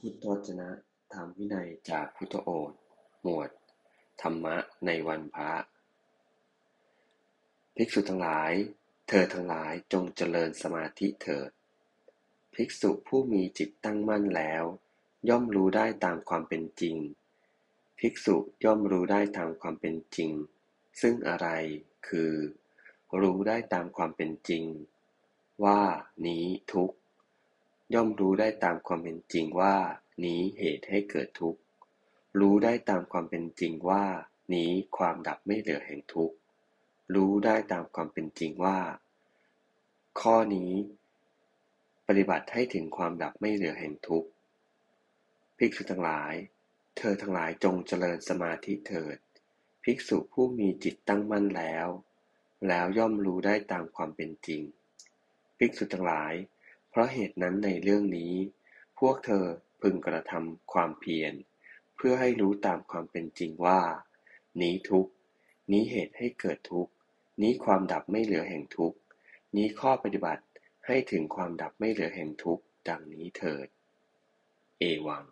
พุทธวจนะธรรมวินัยจากพุทธโอษฐ์หมวด ธรรมะในวันพระ ภิกษุทั้งหลาย เธอทั้งหลายจงเจริญสมาธิเถิด ภิกษุผู้มีจิตตั้งมั่นแล้ว ย่อมรู้ได้ตามความเป็นจริง ภิกษุย่อมรู้ได้ตามความเป็นจริง ซึ่งอะไรคือ รู้ได้ตามความเป็นจริง ว่านี้ทุกข ย่อมรู้ได้ตามความเป็นจริงว่า นี้เหตุให้เกิดทุกข์ รู้ได้ตามความเป็นจริงว่า นี้ความดับไม่เหลือแห่งทุกข์ รู้ได้ตามความเป็นจริงว่า ข้อนี้ ปฏิบัติให้ถึงความดับไม่เหลือแห่งทุกข์ภิกษุทั้งหลาย เธอทั้งหลายจงเจริญสมาธิเถิด ภิกษุผู้มีจิตตั้งมั่นแล้ว แล้วย่อมรู้ได้ตามความเป็นจริง ภิกษุทั้งหลาย เพราะเหตุนั้นในเรื่องนี้ พวกเธอพึงกระทำความเพียร เพื่อให้รู้ตามความเป็นจริงว่า นี้ทุกนี้เหตุให้เกิดทุกนี้ความดับไม่เหลือแห่งทุกนี้ข้อปฏิบัติให้ถึงความดับไม่เหลือแห่งทุกดังนี้เถิด เอวัง